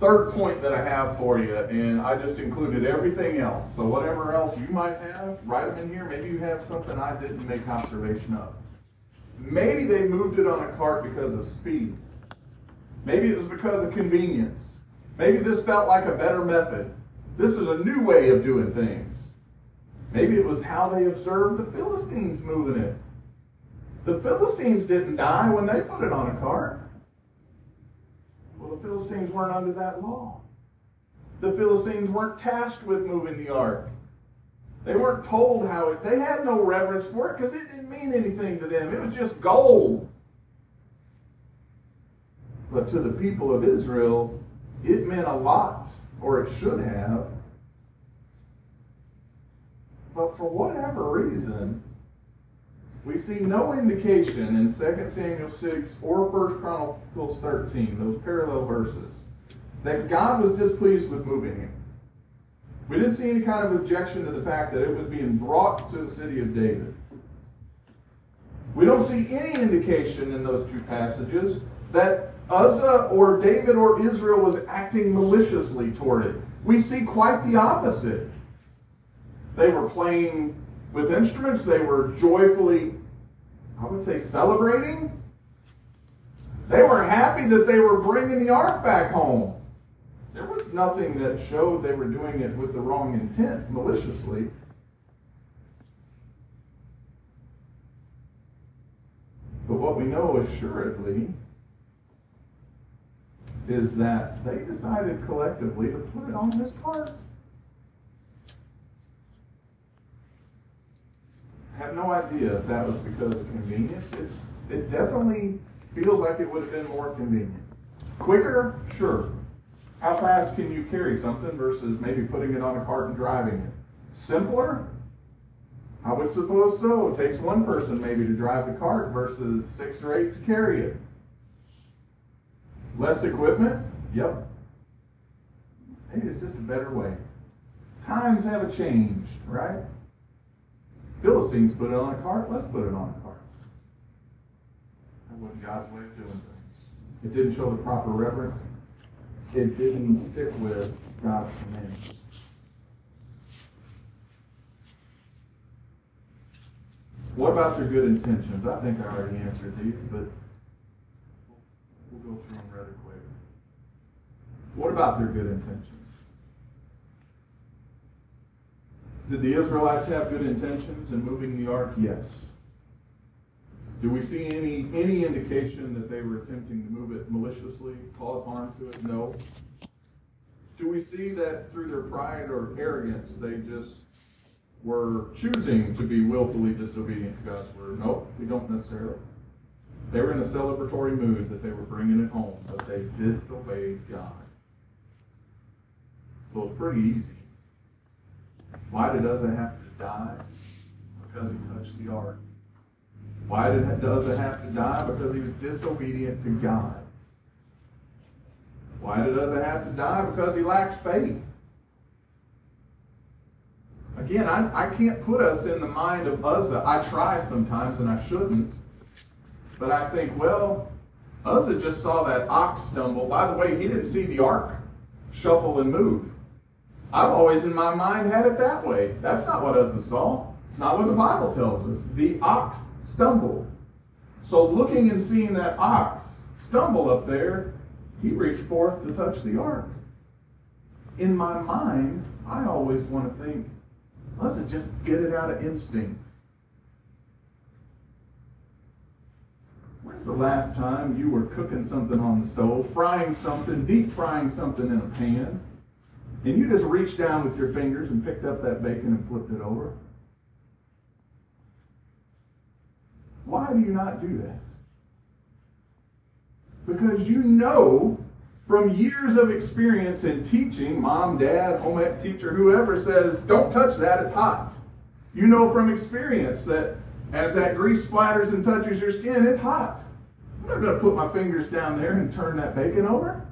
[SPEAKER 1] Third point that I have for you, and I just included everything else. So whatever else you might have, write them in here. Maybe you have something I didn't make observation of. Maybe they moved it on a cart because of speed. Maybe it was because of convenience. Maybe this felt like a better method. This is a new way of doing things. Maybe it was how they observed the Philistines moving it. The Philistines didn't die when they put it on a cart. Well, the Philistines weren't under that law. The Philistines weren't tasked with moving the ark. They weren't told how it, they had no reverence for it because it didn't mean anything to them. It was just gold. But to the people of Israel, it meant a lot, or it should have. But for whatever reason, we see no indication in 2 Samuel 6 or 1 Chronicles 13, those parallel verses, that God was displeased with moving him. We didn't see any kind of objection to the fact that it was being brought to the city of David. We don't see any indication in those two passages that Uzzah or David or Israel was acting maliciously toward it. We see quite the opposite. They were playing with instruments, they were joyfully, I would say, celebrating. They were happy that they were bringing the ark back home. There was nothing that showed they were doing it with the wrong intent, maliciously. But what we know assuredly is that they decided collectively to put it on this cart. I have no idea if that was because of convenience. It, it definitely feels like it would have been more convenient. Quicker? Sure. How fast can you carry something versus maybe putting it on a cart and driving it? Simpler? I would suppose so. It takes one person maybe to drive the cart versus six or eight to carry it. Less equipment? Yep. Maybe it's just a better way. Times have a changed, right? Philistines put it on a cart, let's put it on a cart. That wasn't God's way of doing things. It didn't show the proper reverence. It didn't stick with God's commands. What about your good intentions? I think I already answered these, but we'll go through them rather quick. What about their good intentions? Did the Israelites have good intentions in moving the ark? Yes. Do we see any, any indication that they were attempting to move it maliciously, cause harm to it? No. Do we see that through their pride or arrogance, they just were choosing to be willfully disobedient to God's word? No, we don't necessarily. They were in a celebratory mood that they were bringing it home, but they disobeyed God. So it's pretty easy. Why did Uzzah have to die? Because he touched the ark. Why did Uzzah have to die? Because he was disobedient to God. Why did Uzzah have to die? Because he lacked faith. Again, I, I can't put us in the mind of Uzzah. I try sometimes, and I shouldn't. But I think, well, Uzzah just saw that ox stumble. By the way, he didn't see the ark shuffle and move. I've always in my mind had it that way. That's not what Uzzah saw. It's not what the Bible tells us. The ox stumbled. So looking and seeing that ox stumble up there, he reached forth to touch the ark. In my mind, I always want to think, let's just get it out of instinct. When's the last time you were cooking something on the stove, frying something, deep frying something in a pan, and you just reached down with your fingers and picked up that bacon and flipped it over? Why do you not do that? Because you know from years of experience in teaching, mom, dad, home ec teacher, whoever says, don't touch that, it's hot. You know from experience that as that grease splatters and touches your skin, it's hot. I'm not going to put my fingers down there and turn that bacon over.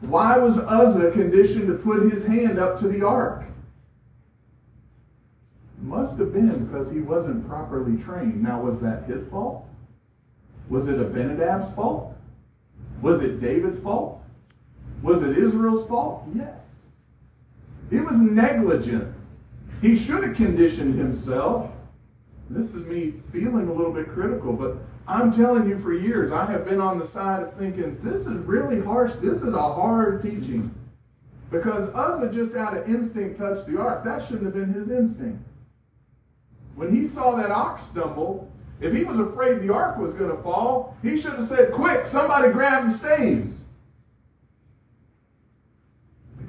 [SPEAKER 1] Why was Uzzah conditioned to put his hand up to the ark? Must have been because he wasn't properly trained. Now, was that his fault? Was it Abinadab's fault? Was it David's fault? Was it Israel's fault? Yes. It was negligence. He should have conditioned himself. This is me feeling a little bit critical, but I'm telling you for years, I have been on the side of thinking, this is really harsh. This is a hard teaching. Because Uzzah just out of instinct touched the ark. That shouldn't have been his instinct. When he saw that ox stumble, if he was afraid the ark was going to fall, he should have said, Quick, somebody grab the staves.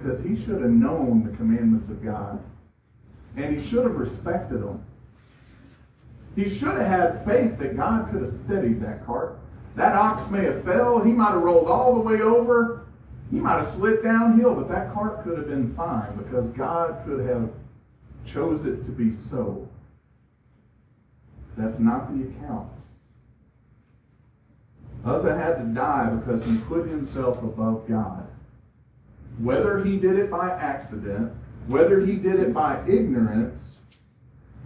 [SPEAKER 1] because he should have known the commandments of God. And he should have respected them. He should have had faith that God could have steadied that cart. That ox may have fell. He might have rolled all the way over. He might have slid downhill, but that cart could have been fine because God could have chose it to be so. That's not the account. Uzzah had to die because he put himself above God. Whether he did it by accident, whether he did it by ignorance,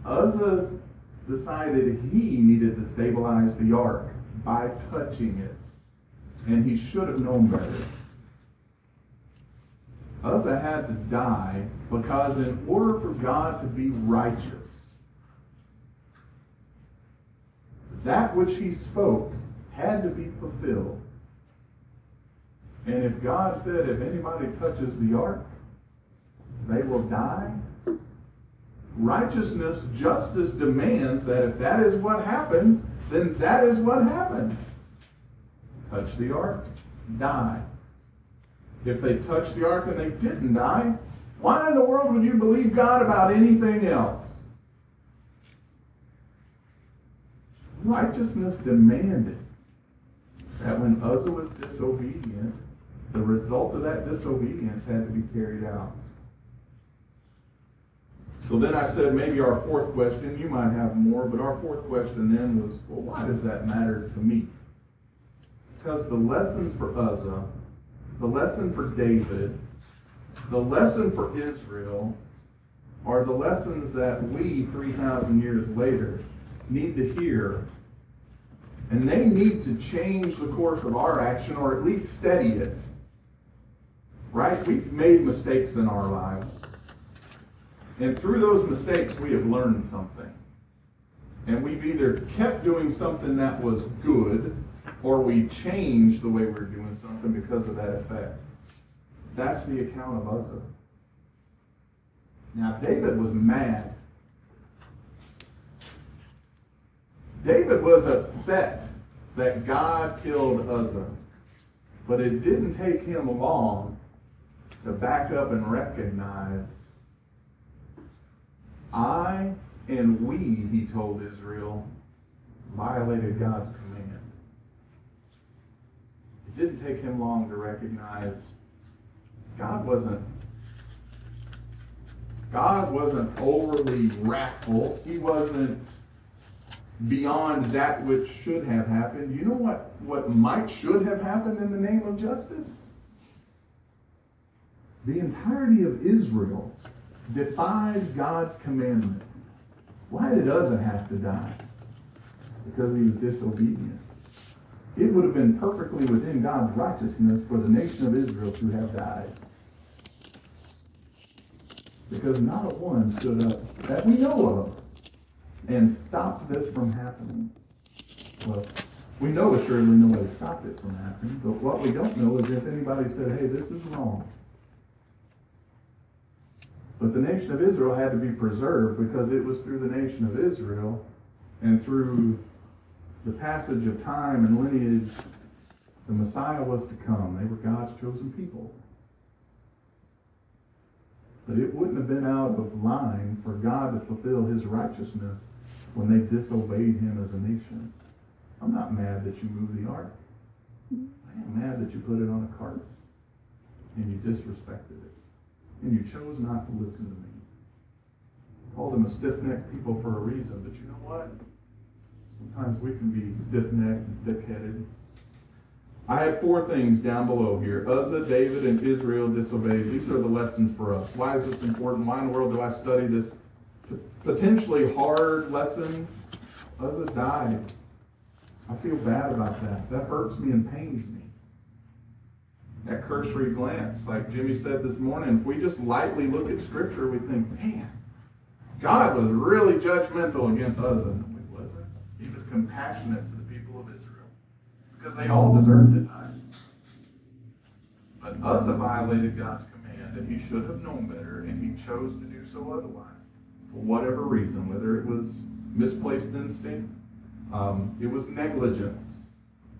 [SPEAKER 1] Uzzah decided he needed to stabilize the ark by touching it. And he should have known better. Uzzah had to die because in order for God to be righteous, that which he spoke had to be fulfilled. And if God said, if anybody touches the ark, they will die, righteousness, justice demands that if that is what happens, then that is what happens. Touch the ark, die. If they touched the ark and they didn't die, why in the world would you believe God about anything else? Righteousness demanded that when Uzzah was disobedient, the result of that disobedience had to be carried out. So then I said maybe our fourth question, you might have more, but our fourth question then was, well, why does that matter to me? Because the lessons for Uzzah, the lesson for David, the lesson for Israel are the lessons that we, 3,000 years later, need to hear. And they need to change the course of our action or at least steady it. Right? We've made mistakes in our lives. And through those mistakes, we have learned something. And we've either kept doing something that was good, or we changed the way we are doing something because of that effect. That's the account of Uzzah. Now, David was mad. David was upset that God killed Uzzah. But it didn't take him long to back up and recognize I and we, he told Israel, violated God's command. It didn't take him long to recognize God wasn't God wasn't overly wrathful. He wasn't beyond that which should have happened. You know what, what might should have happened in the name of justice? The entirety of Israel defied God's commandment. Why did Uzzah have to die? Because he was disobedient. It would have been perfectly within God's righteousness for the nation of Israel to have died. Because not a one stood up that we know of and stopped this from happening. Well, we know assuredly nobody stopped it from happening, but what we don't know is if anybody said, hey, this is wrong. But the nation of Israel had to be preserved because it was through the nation of Israel and through the passage of time and lineage the Messiah was to come. They were God's chosen people. But it wouldn't have been out of line for God to fulfill his righteousness when they disobeyed him as a nation. I'm not mad that you moved the ark. I am mad that you put it on a cart and you disrespected it and you chose not to listen to me. I called them a stiff-necked people for a reason, but you know what? Sometimes we can be stiff-necked and thick-headed. I have four things down below here. Uzzah, David, and Israel disobeyed. These are the lessons for us. Why is this important? Why in the world do I study this potentially hard lesson? Uzzah died. I feel bad about that. That hurts me and pains me that cursory glance. Like Jimmy said this morning, if we just lightly look at Scripture, we think, man, God was really judgmental against Uzzah. No, he wasn't. He was compassionate to the people of Israel because they all deserved die. But Uzzah violated God's command, and he should have known better, and he chose to do so otherwise. For whatever reason, whether it was misplaced instinct, um, it was negligence,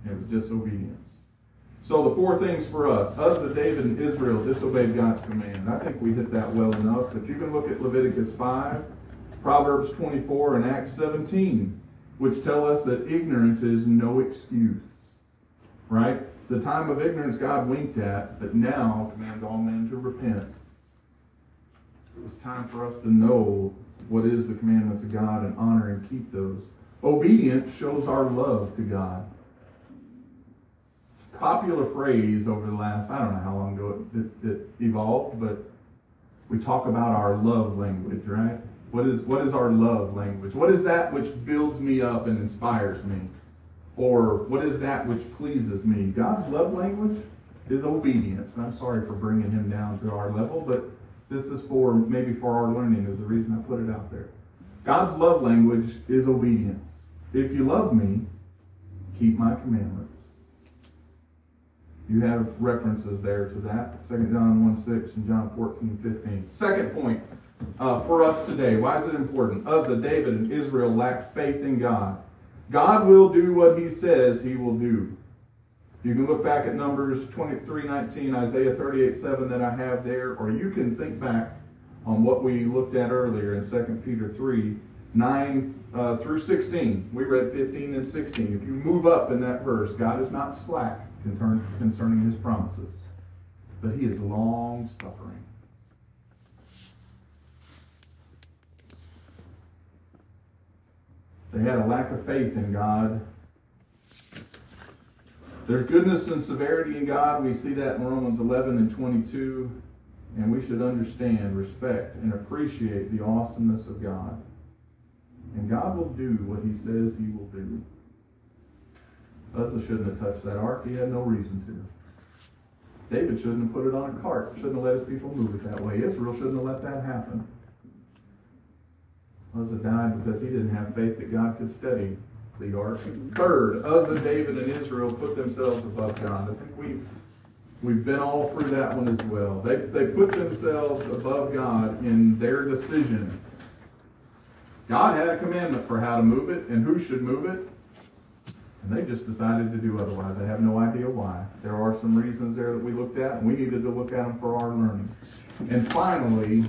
[SPEAKER 1] it was disobedience. So the four things for us. Uzzah, David, and Israel disobeyed God's command. I think we hit that well enough, but you can look at Leviticus 5, Proverbs 24, and Acts 17, which tell us that ignorance is no excuse. Right? The time of ignorance God winked at, but now commands all men to repent. It's time for us to know what is the commandments of God and honor and keep those. Obedience shows our love to God. Popular phrase over the last, I don't know how long ago it, it, it evolved, but we talk about our love language, right? What is, what is our love language? What is that which builds me up and inspires me? Or what is that which pleases me? God's love language is obedience. And I'm sorry for bringing him down to our level, but this is for maybe for our learning is the reason I put it out there. God's love language is obedience. If you love me, keep my commandments. You have references there to that. 2 John 1 6 and John 14 15. Second point uh, for us today. Why is it important? Uzzah, David, and Israel lacked faith in God. God will do what he says he will do. You can look back at Numbers 23 19, Isaiah 38 7 that I have there, or you can think back on what we looked at earlier in 2 Peter 3 9 uh, through 16. We read 15 and 16. If you move up in that verse, God is not slack concerning his promises, but he is long suffering. They had a lack of faith in God there's goodness and severity in God. We see that in Romans 11 and 22. And we should understand, respect, and appreciate the awesomeness of God. And God will do what he says he will do. Uzzah shouldn't have touched that ark. He had no reason to. David shouldn't have put it on a cart. Shouldn't have let his people move it that way. Israel shouldn't have let that happen. Uzzah died because he didn't have faith that God could steady the ark. Third, Uzzah, David, and Israel put themselves above God. I think we've we've been all through that one as well. They they put themselves above God in their decision. God had a commandment for how to move it and who should move it. And they just decided to do otherwise. I have no idea why. There are some reasons there that we looked at, and we needed to look at them for our learning. And finally,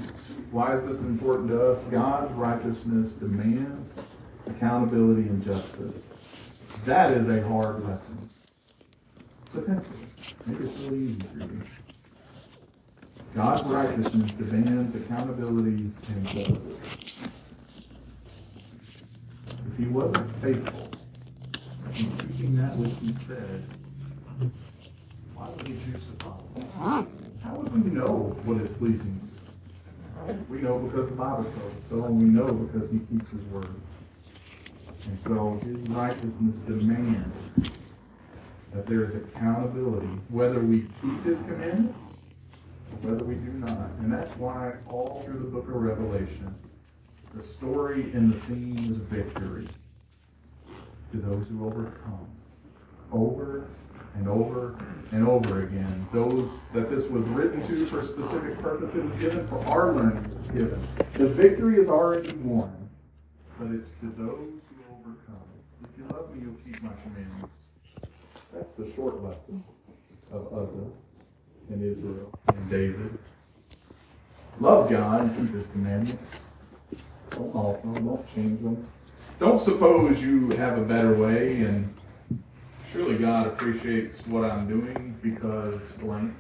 [SPEAKER 1] why is this important to us? God's righteousness demands accountability, and justice. That is a hard lesson. Potentially. Maybe it's really easy for you. God's righteousness demands accountability and justice. If he wasn't faithful in keeping that which he said, why would he choose to follow? How would we know what is pleasing We know because the Bible tells us so, and we know because he keeps his word. And so his righteousness demands that there is accountability, whether we keep his commandments or whether we do not. And that's why all through the book of Revelation, the story and the theme is victory to those who overcome. Over and over and over again. Those that this was written to for specific purposes given, for our learning was given. The victory is already won, but it's to those who overcome. If you love me, you'll keep my commandments. That's the short lesson of Uzzah and Israel and David. Love God and keep his commandments. Don't alter them, don't change them. Don't suppose you have a better way and surely God appreciates what I'm doing because blank.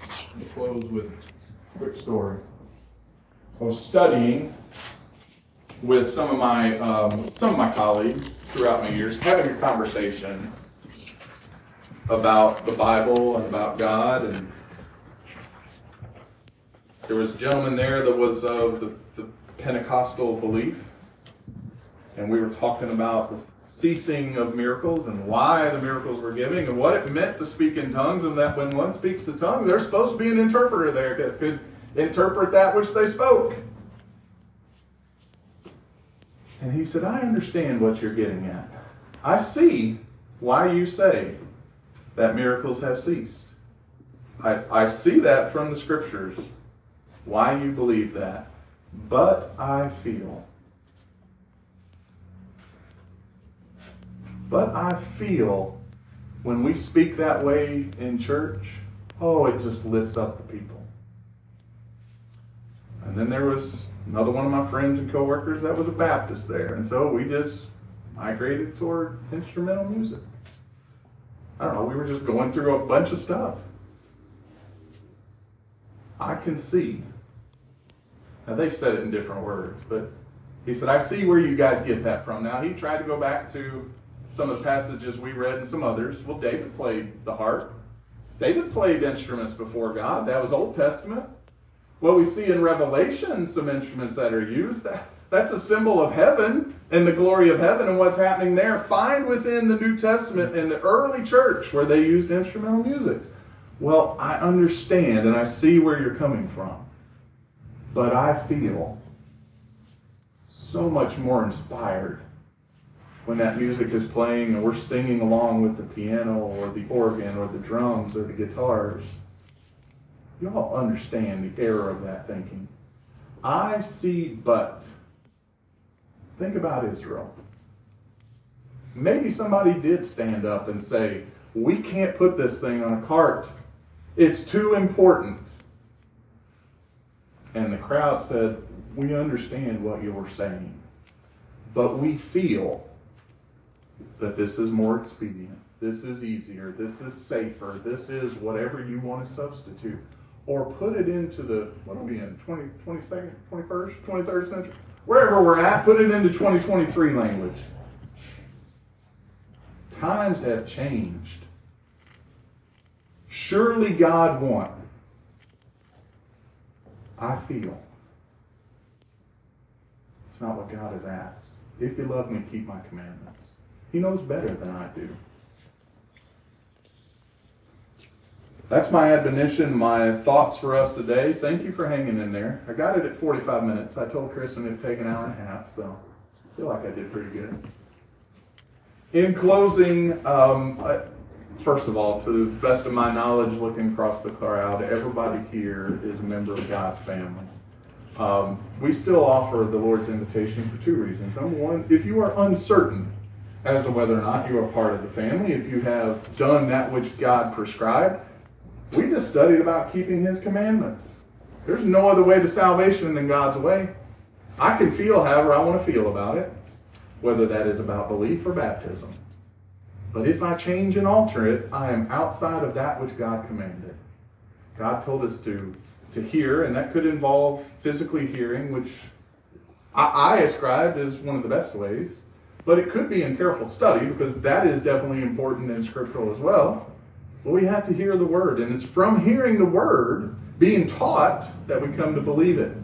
[SPEAKER 1] I'll close with a quick story. I was studying with some of my um, some of my colleagues throughout my years, having a conversation about the Bible and about God, and there was a gentleman there that was of the, the Pentecostal belief, and we were talking about the ceasing of miracles and why the miracles were giving and what it meant to speak in tongues, and that when one speaks the tongue, there's supposed to be an interpreter there that could interpret that which they spoke. And he said, I understand what you're getting at. I see why you say that miracles have ceased. I, I see that from the scriptures, why you believe that. But I feel. But I feel when we speak that way in church, oh, it just lifts up the people. And then there was another one of my friends and coworkers that was a Baptist there. And so we just migrated toward instrumental music. I don't know, we were just going through a bunch of stuff. I can see. Now they said it in different words, but he said, I see where you guys get that from. Now he tried to go back to some of the passages we read and some others. Well, David played the harp. David played instruments before God. That was Old Testament. Well, we see in Revelation some instruments that are used. That, that's a symbol of heaven and the glory of heaven and what's happening there. Find within the New Testament in the early church where they used instrumental music. Well, I understand and I see where you're coming from. But I feel so much more inspired when that music is playing and we're singing along with the piano or the organ or the drums or the guitars. You all understand the error of that thinking. I see but. Think about Israel. Maybe somebody did stand up and say, We can't put this thing on a cart. It's too important. And the crowd said, We understand what you're saying, but we feel that this is more expedient. This is easier. This is safer. This is whatever you want to substitute or put it into the, what are we in, 20, 22nd, 21st, 23rd century? Wherever we're at, put it into 2023 language. Times have changed. Surely God wants, I feel. It's not what God has asked. If you love me, keep my commandments. He knows better than I do. That's my admonition, my thoughts for us today. Thank you for hanging in there. I got it at 45 minutes. I told Kristen it'd take an hour and a half, so I feel like I did pretty good. In closing, um, I, first of all, to the best of my knowledge, looking across the crowd, everybody here is a member of God's family. Um, we still offer the Lord's invitation for two reasons. Number one, if you are uncertain as to whether or not you are part of the family, if you have done that which God prescribed, we just studied about keeping his commandments. There's no other way to salvation than God's way. I can feel however I want to feel about it, whether that is about belief or baptism. But if I change and alter it, I am outside of that which God commanded. God told us to, to hear, and that could involve physically hearing, which I, I ascribed as one of the best ways. But it could be in careful study, because that is definitely important in Scriptural as well. But we have to hear the word, and it's from hearing the word, being taught, that we come to believe it.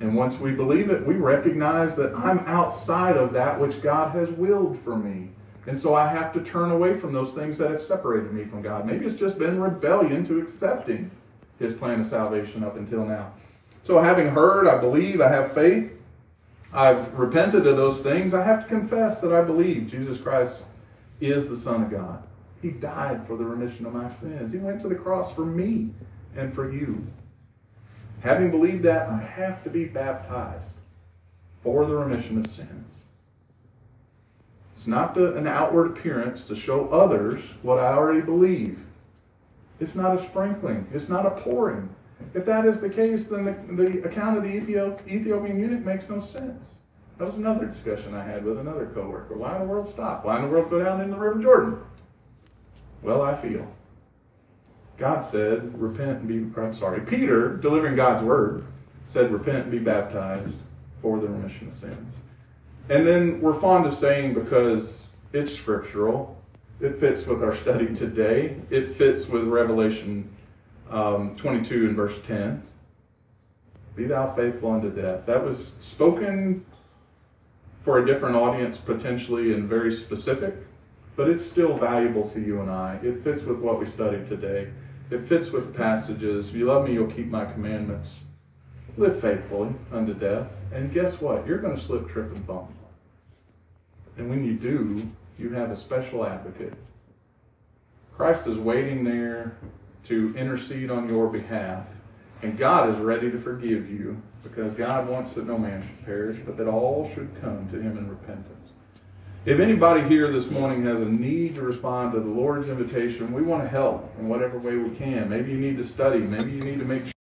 [SPEAKER 1] And once we believe it, we recognize that I'm outside of that which God has willed for me. And so I have to turn away from those things that have separated me from God. Maybe it's just been rebellion to accepting his plan of salvation up until now. So having heard, I believe, I have faith, I've repented of those things, I have to confess that I believe Jesus Christ is the Son of God. He died for the remission of my sins. He went to the cross for me and for you. Having believed that, I have to be baptized for the remission of sins. It's not the, an outward appearance to show others what I already believe. It's not a sprinkling. It's not a pouring. If that is the case, then the, the account of the Ethiopian eunuch makes no sense. That was another discussion I had with another coworker. Why in the world stop? Why in the world go down in the River Jordan? Well, I feel. God said, repent and be, I'm sorry, Peter, delivering God's word, said, repent and be baptized for the remission of sins. And then we're fond of saying, because it's scriptural, it fits with our study today, it fits with Revelation um, 22 and verse 10. Be thou faithful unto death. That was spoken for a different audience, potentially, and very specific but it's still valuable to you and I. It fits with what we studied today. It fits with passages. If you love me, you'll keep my commandments. Live faithfully unto death. And guess what? You're going to slip, trip, and bump. And when you do, you have a special advocate. Christ is waiting there to intercede on your behalf. And God is ready to forgive you because God wants that no man should perish, but that all should come to him in repentance. If anybody here this morning has a need to respond to the Lord's invitation, we want to help in whatever way we can. Maybe you need to study. Maybe you need to make